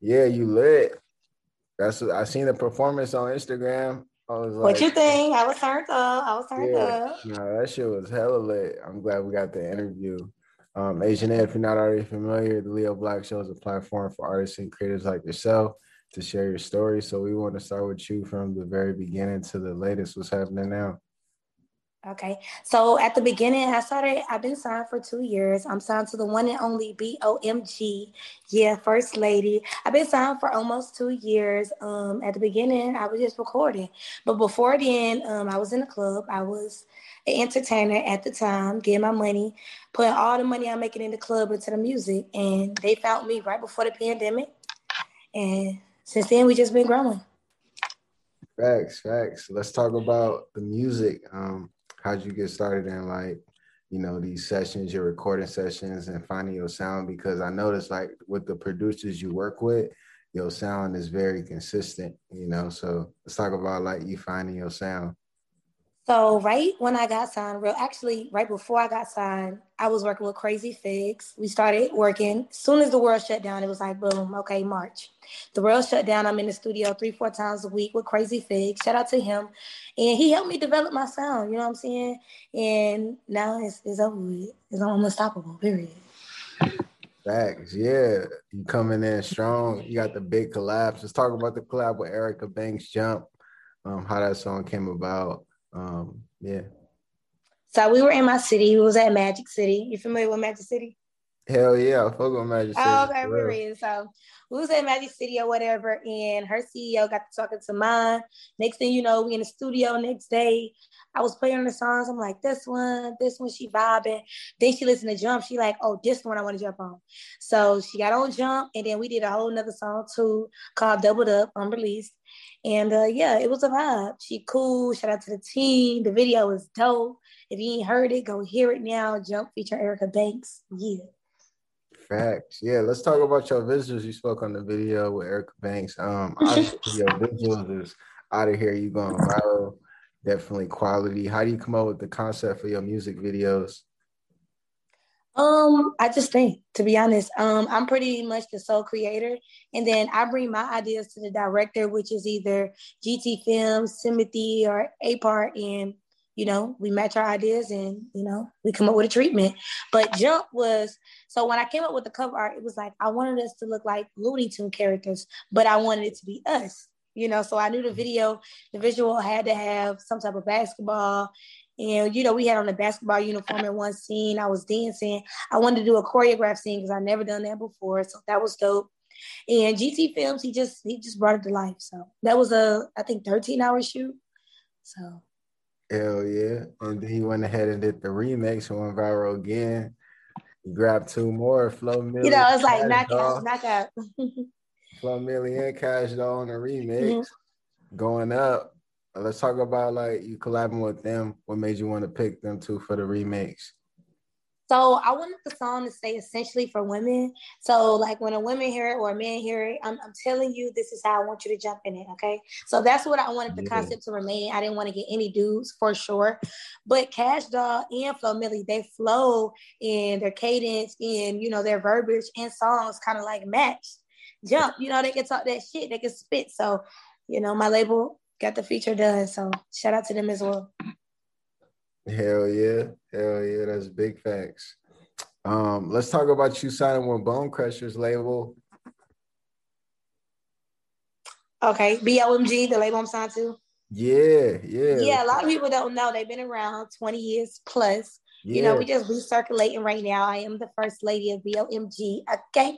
Yeah, you lit. That's I seen the performance on Instagram. I was like, what you think? I was turned up. I was turned yeah, up. No, that shit was hella lit. I'm glad we got the interview. Um, Asianae, if you're not already familiar, the Leo Black Show is a platform for artists and creators like yourself to share your story. So we want to start with you from the very beginning to the latest. What's happening now? Okay. So at the beginning, I started, I've been signed for two years. I'm signed to the one and only BOMG. Yeah, First Lady. I've been signed for almost two years. Um, at the beginning, I was just recording. But before then, um, I was in the club. I was an entertainer at the time, getting my money, putting all the money I'm making in the club into the music. And they found me right before the pandemic. And since then, we just been growing. Facts, facts. Let's talk about the music. Um, how'd you get started in like you know these sessions your recording sessions and finding your sound? Because i noticed like with the producers you work with your sound is very consistent you know? So let's talk about like you finding your sound so right when I got signed, real actually right before I got signed, I was working with Crazy Figs. We started working. As soon as the world shut down, it was like boom, okay, March. The world shut down. I'm in the studio three, four times a week with Crazy Figs. Shout out to him. And he helped me develop my sound, you know what I'm saying? And now it's it's over with. It's unstoppable, period. Facts, yeah. You coming in strong. You got the big collapse. Let's talk about the collab with Erica Banks Jump. Um, how that song came about um, yeah. So we were in my city. We was at Magic City. You familiar with Magic City? Hell yeah, I fuck with Magic City. Oh, okay, we're in. So we was at Magic City or whatever, and her CEO got to talking to mine. Next thing you know, we in the studio next day. I was playing the songs. I'm like, this one, this one, she vibing. Then she listened to Jump. She like, oh, this one I want to jump on. So she got on Jump, and then we did a whole nother song too called Doubled Up, unreleased. And uh, yeah, it was a vibe. She cool. Shout out to the team. The video is dope. If you ain't heard it, go hear it now. Jump feature Erica Banks. Yeah. Facts. Yeah, let's talk about your visuals. You spoke on the video with Erica Banks. Um, your visuals is out of here. You going viral. Definitely quality. How do you come up with the concept for your music videos? Um, I just think, to be honest, um, I'm pretty much the sole creator, and then I bring my ideas to the director, which is either GT Films, Timothy, or APAR, and you know, we match our ideas, and you know, we come up with a treatment. But Jump was so when I came up with the cover art, it was like I wanted us to look like Looney Tune characters, but I wanted it to be us. You know, so I knew the video, the visual had to have some type of basketball and you know, we had on a basketball uniform in one scene. I was dancing. I wanted to do a choreographed scene because I never done that before. So that was dope. And GT Films, he just he just brought it to life. So that was a I think 13 hour shoot. So Hell yeah. And then he went ahead and did the remix and went viral again. He grabbed two more, Flo Milli. You know, it's like knock out, knock out. Flo Milli and Kash Doll on the remix. Mm-hmm. Going up. Let's talk about like you collabing with them. What made you want to pick them two for the remix? So I wanted the song to say essentially for women. So like when a woman hear it or a man hear it, I'm, I'm telling you this is how I want you to jump in it. Okay. So that's what I wanted the yeah. concept to remain. I didn't want to get any dudes for sure. But Kash Doll and Flo Milli, they flow in their cadence and you know their verbiage and songs kind of like match. Jump, you know, they can talk that shit, they can spit. So, you know, my label got the feature done. So shout out to them as well. Hell yeah. Hell yeah. That's big facts. Um, let's talk about you signing with Bone Crushers label. Okay, BOMG, the label I'm signed to. Yeah, yeah. Yeah, a lot of people don't know. They've been around 20 years plus. Yeah. You know, we just recirculating right now. I am the first lady of BOMG. Okay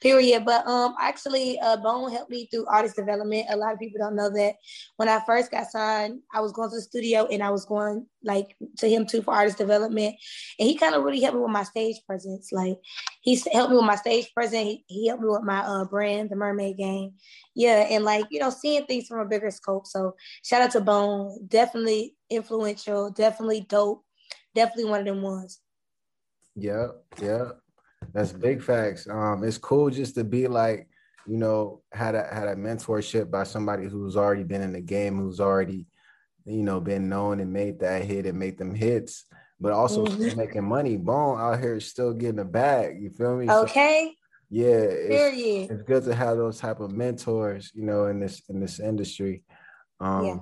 period. But um, actually, uh, Bone helped me through artist development. A lot of people don't know that. When I first got signed, I was going to the studio and I was going like to him too for artist development, and he kind of really helped me with my stage presence. Like he helped me with my stage presence. He, he helped me with my uh, brand, the Mermaid Gang. Yeah, and like you know, seeing things from a bigger scope. So shout out to Bone. Definitely influential. Definitely dope. Definitely one of them ones. Yeah, yeah. That's big facts. Um, it's cool just to be like, you know, had a had a mentorship by somebody who's already been in the game, who's already, you know, been known and made that hit and made them hits, but also mm-hmm. making money. Bone out here still getting a bag. You feel me? Okay. So Yeah, it's, it's, good to have those type of mentors, you know, in this in this industry. Um, yeah.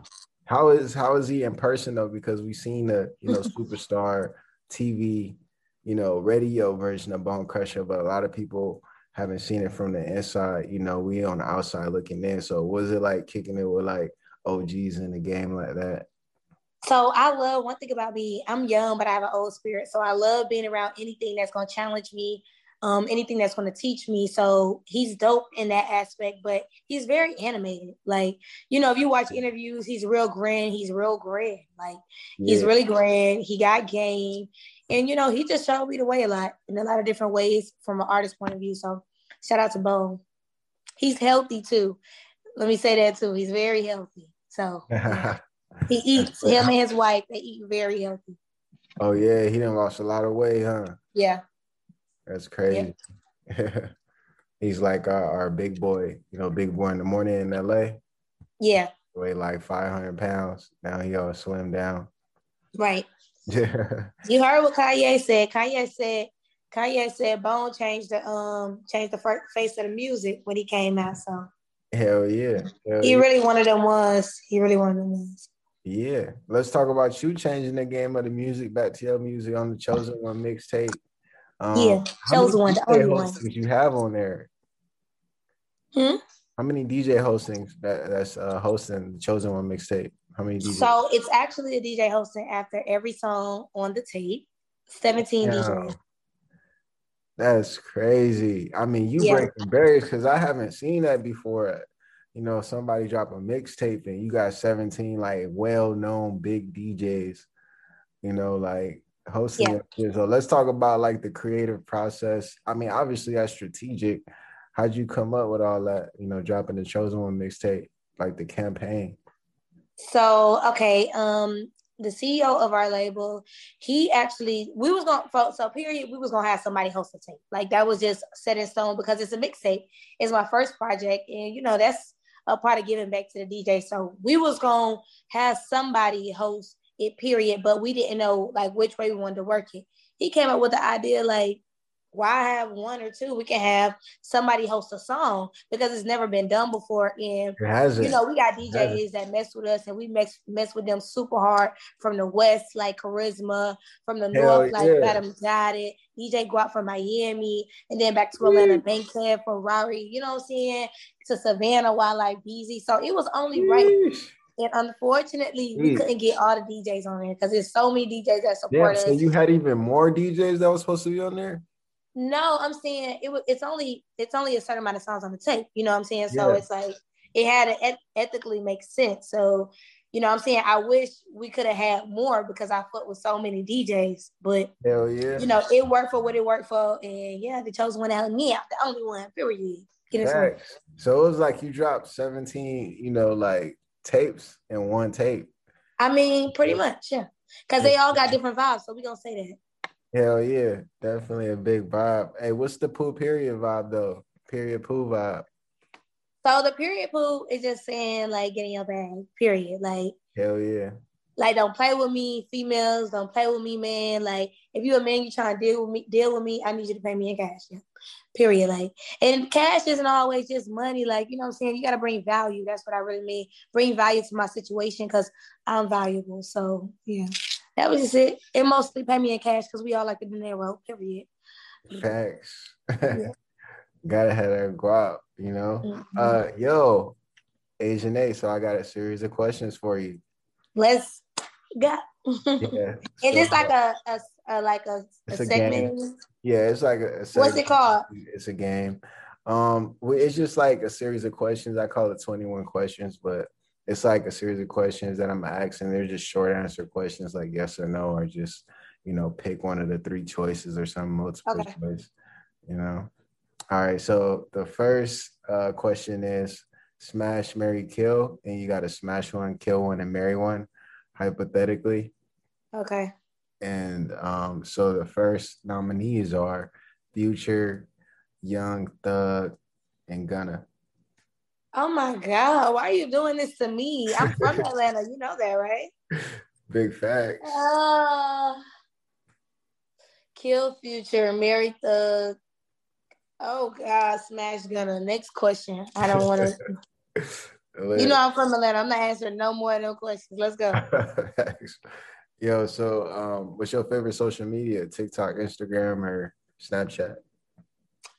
How is how is he in person though? Because we've seen a you know superstar TV, you know, radio version of Bone Crusher, but a lot of people haven't seen it from the inside. You know, we on the outside looking in. So was it like kicking it with like OGs in the game like that? So I love one thing about me. I'm young, but I have an old spirit. So I love being around anything that's gonna challenge me um, anything that's going to teach me. So he's dope in that aspect, but he's very animated. Like, you know, if you watch interviews, he's real grand. He's real grand. Like, yeah. he's really grand. He got game. And, you know, he just showed me the way a lot in a lot of different ways from an artist point of view. So shout out to Bone. He's healthy too. Let me say that too. He's very healthy. So he eats, him and his wife, they eat very healthy. Oh, yeah. He done lost a lot of weight, huh? Yeah. That's crazy. Yeah. He's like our, our, big boy, you know, big boy in the morning in LA. Yeah. Weigh like 500 pounds. Now he all slim down. Right. Yeah. you heard what Kanye said. Kanye said, Kanye said Bone changed the um changed the face of the music when he came out. So hell yeah. Hell he yeah. really one of them was. He really one of them was. Yeah. Let's talk about you changing the game of the music back to your music on the chosen one mixtape. Um, yeah, chose one, the only one. You have on there. Hmm? How many DJ hostings that, that's uh, hosting the chosen one mixtape? How many DJs? So it's actually a DJ hosting after every song on the tape. 17 Damn. DJs. That's crazy. I mean, you yeah. break the barriers because I haven't seen that before. You know, somebody drop a mixtape and you got 17 like well-known big DJs, you know, like hosting yeah. So let's talk about like the creative process. I mean, obviously that's strategic. How'd you come up with all that? You know, dropping the chosen one mixtape, like the campaign. So okay, um, the CEO of our label, he actually we was gonna so period, we was gonna have somebody host the tape. Like that was just set in stone because it's a mixtape. It's my first project, and you know that's a part of giving back to the DJ. So we was gonna have somebody host it period but we didn't know like which way we wanted to work it he came up with the idea like why have one or two? We can have somebody host a song because it's never been done before. And you know, we got DJs that mess with us and we mess mess with them super hard from the west, like Charisma, from the Hell north, like. Madam Got It, DJ go Guap from Miami, and then back to Atlanta, Bankhead for Rari, you know what I'm saying? To Savannah, while like Beezy. So it was only right and unfortunately, we couldn't get all the DJs on there because there's so many DJs that support yeah, us. So you had even more DJs that was supposed to be on there? No, I'm saying it was. It's only it's only a certain amount of songs on the tape. You know what I'm saying? So yeah. it's like it had to et- ethically make sense. So you know what I'm saying? I wish we could have had more because I fucked with so many DJs. But hell yeah, you know it worked for what it worked for, and yeah, the chosen one out of me out the only one. Period. Get it So it was like you dropped 17, you know, like tapes in one tape. I mean, pretty much, yeah. Because they all got different vibes, so we gonna say that. Hell yeah, definitely a big vibe. Hey, what's the pool period vibe though? Period pool vibe. So the period pool is just saying like getting your bag. Period. Like hell yeah. Like don't play with me, females. Don't play with me, man. Like if you a man, you trying to deal with me, deal with me. I need you to pay me in cash. Yeah period. Like, and cash isn't always just money. Like, you know what I'm saying? You got to bring value. That's what I really mean. Bring value to my situation because I'm valuable. So, yeah, that was just it. It mostly pay me in cash because we all like the dinero, period. Facts. Yeah. Gotta have that guap, you know? Mm-hmm. Uh, yo, Asianae, so I got a series of questions for you. Let's go. yeah. Is this like a, a, a like a, a segment? Yeah, it's like a, a What's it called? It's a game. Um, it's just like a series of questions. I call it 21 questions, but it's like a series of questions that I'm asking. They're just short answer questions like yes or no, or just, you know, pick one of the three choices or some multiple okay. choice, you know. All right. So the first uh, question is smash, marry, kill. And you got to smash one, kill one, and marry one, hypothetically. Okay. And um, so the first nominees are Future, Young Thug, and Gunna. Oh my God, why are you doing this to me? I'm from Atlanta. You know that, right? Big facts. Uh, kill Future, marry Thug. Oh God, Smash Gunna. Next question. I don't want to. you know I'm from Atlanta. I'm not answering no more no questions. Let's go. Yo, so um, what's your favorite social media? TikTok, Instagram, or Snapchat?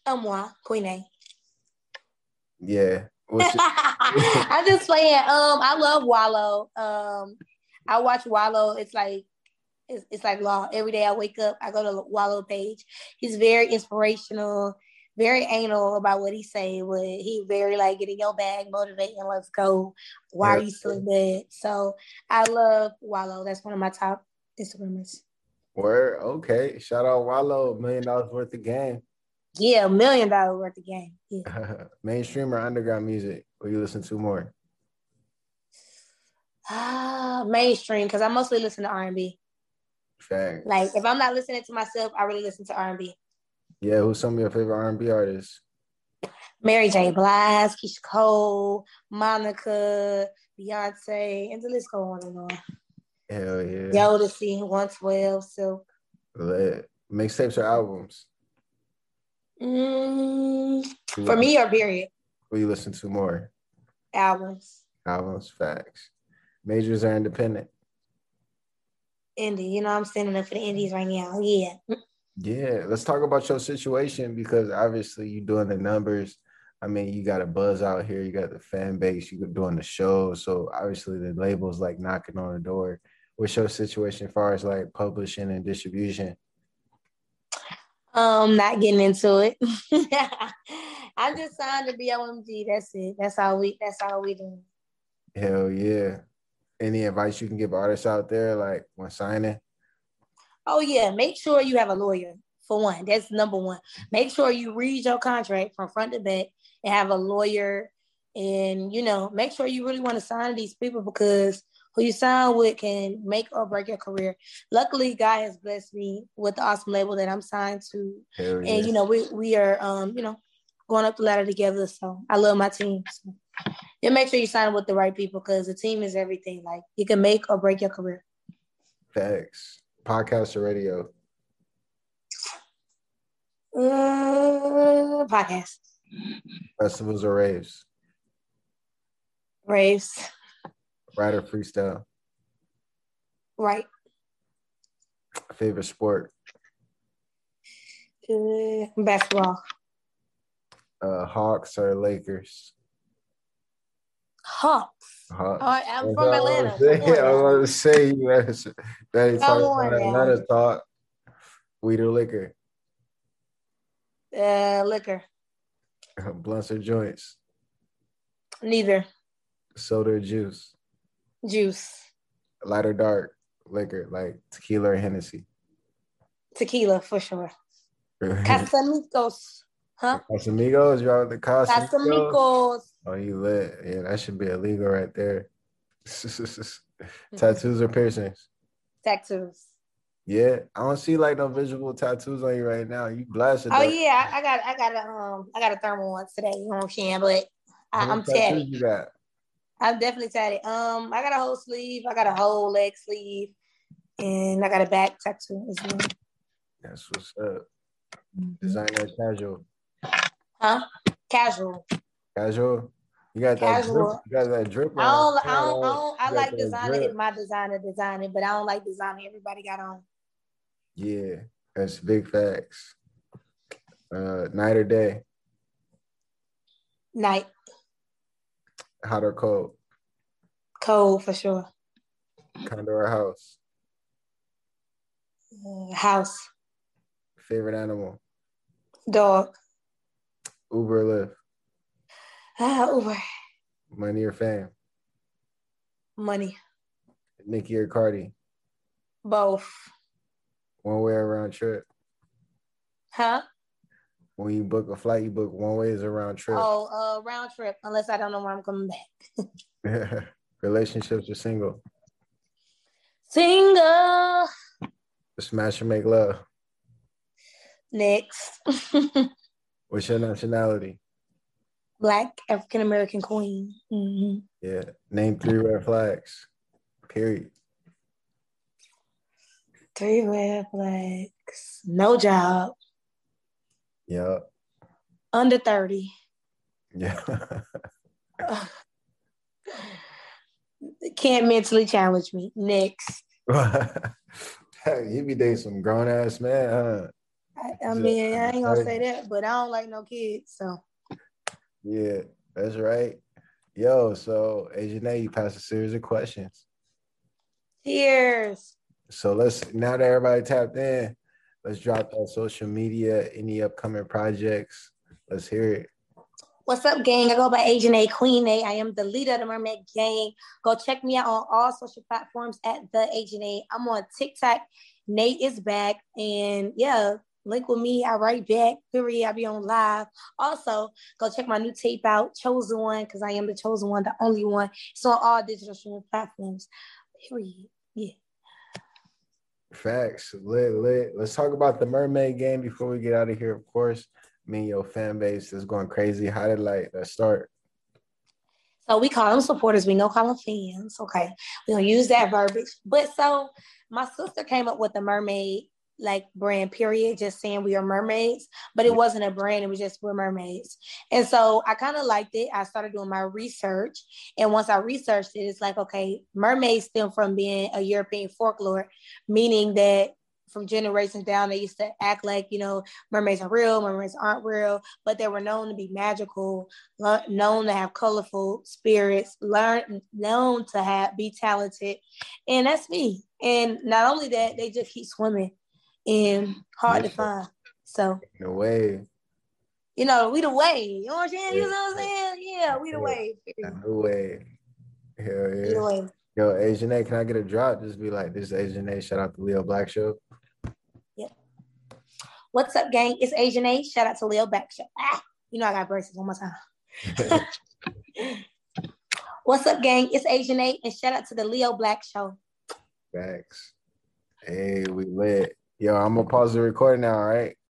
Um, moi, Queen A. Yeah. I'm just playing. Um, I love Wallo. Um, I watch Wallo. It's like it's, it's like law. Every day I wake up, I go to Wallo page. He's very inspirational, very anal about what he say. but he very like getting your bag, motivating, let's go. Why yeah. are you still in bed? So I love Wallo. That's one of my top Instagrammers. Where okay. Shout out Wallo, million dollars worth of game. Yeah, a million dollars worth of game. Yeah. Mainstream or underground music? What you listen to more? Ah, mainstream, because I mostly listen to R and B. Like if I'm not listening to myself, I really listen to R and B. Yeah, who's some of your favorite R and B artists? Mary J. Blige, Keyshia Cole, Monica, Beyonce, and the list go on and on. Hell yeah. Jodeci, 112, Silk. Mixtapes or albums? Mm, for me or period? What you listen to more? Albums. Albums, facts. Majors are independent. Indie, you know, I'm standing up for the indies right now. Yeah. Yeah, let's talk about your situation because obviously you're doing the numbers. I mean, you got a buzz out here, you got the fan base, you're doing the shows. So obviously the label's like knocking on the door. What's your situation as far as like publishing and distribution? Um, not getting into it. I'm just signed to BOMG. That's it. That's all we. That's all we do. Hell yeah! Any advice you can give artists out there, like when signing? Oh yeah, make sure you have a lawyer for one. That's number one. Make sure you read your contract from front to back and have a lawyer. And you know, make sure you really want to sign these people because who you sign with can make or break your career. Luckily, God has blessed me with the awesome label that I'm signed to, yeah. and you know we we are um you know going up the ladder together. So I love my team. So. And make sure you sign with the right people because the team is everything. Like you can make or break your career. Thanks. Podcast or radio? Uh, podcast. Festivals or raves? Raves. Write or freestyle? Write. Favorite sport? Uh, basketball. Uh, Hawks or Lakers? Hawks. I'm from Atlanta. I was to say you that talking about Atlanta talk. Weed or liquor? Uh, liquor. Blunts or joints? Neither. Soda or juice? Juice. Light or dark liquor, like tequila or Hennessy? Tequila for sure. Casamigos. Huh? Casamigos, y'all the Casamigos. Casamigos. Oh, you lit. Yeah, that should be illegal right there. tattoos or piercings? Tattoos. Yeah, I don't see like no visual tattoos on you right now. You blasted. Oh though. yeah, I got I got a um I got a thermal one today. You know what I'm saying? But I, am tatted. You got? I'm definitely tatted. Um, I got a whole sleeve. I got a whole leg sleeve, and I got a back tattoo as well. That's what's up. Mm-hmm. Designer casual. Huh? Casual. Casual. You got that Casual. drip. You got that drip. I don't. I don't. I, don't, I like designing my designer designing, but I don't like designing everybody got on. Yeah, that's big facts. Uh, night or day? Night. Hot or cold? Cold for sure. Condo or house? Uh, house. Favorite animal? Dog. Uber or Lyft? Ah, Uber. Money or fame? Money. Nicki or Cardi? Both. One way around trip? Huh? When you book a flight, you book one way is a round trip. Oh, uh, round trip, unless I don't know when I'm coming back. Relationships or single? Single. Smash or make love? Next. What's your nationality? Black African American queen. Mm-hmm. Yeah. Name three red flags. Period. Three red flags. No job. Yep. Under 30. Yeah. Can't mentally challenge me. Next. you be dating some grown ass man, huh? I, I mean, I ain't gonna say that, but I don't like no kids, so. Yeah, that's right. Yo, so Asianae, you passed a series of questions. Cheers. So let's now that everybody tapped in, let's drop on social media, any upcoming projects. Let's hear it. What's up, gang? I go by Asianae Queen A. I am the leader of the Mermaid Gang. Go check me out on all social platforms at the Asianae. I'm on TikTok. Nate is back, and yeah, link with me. I write back. Period. I be on live. Also, go check my new tape out, Chosen One, because I am the chosen one, the only one. It's on all digital streaming platforms. Period. Yeah. Facts. Lit, lit. Let's talk about the mermaid gang before we get out of here, of course. Me and your fan base is going crazy. How did like that start? So we call them supporters. We don't call them fans. Okay. We don't use that verbiage. But so my sister came up with the mermaid like brand period just saying we are mermaids but it wasn't a brand it was just we're mermaids. And so i kind of liked it. I started doing my research and once i researched it it's like okay mermaids stem from being a european folklore meaning that from generations down they used to act like you know mermaids are real mermaids aren't real but they were known to be magical known to have colorful spirits learn known to have be talented. And that's me. And not only that they just keep swimming and hard to find. So no way. You know, we the way. You know what I'm saying? You know what I'm saying? Yeah, we the way. No way. Hell yeah. The way. Yo, Asianae, can I get a drop? Just be like, this is Asianae. Shout out to Leo Black Show. Yeah. What's up, gang? It's Asianae. Shout out to Leo Black Show. Ah, you know I got braces one more time. What's up, gang? It's Asianae, and shout out to the Leo Black Show. Thanks. Hey, we lit. Yo, I'm gonna pause the recording now, all right?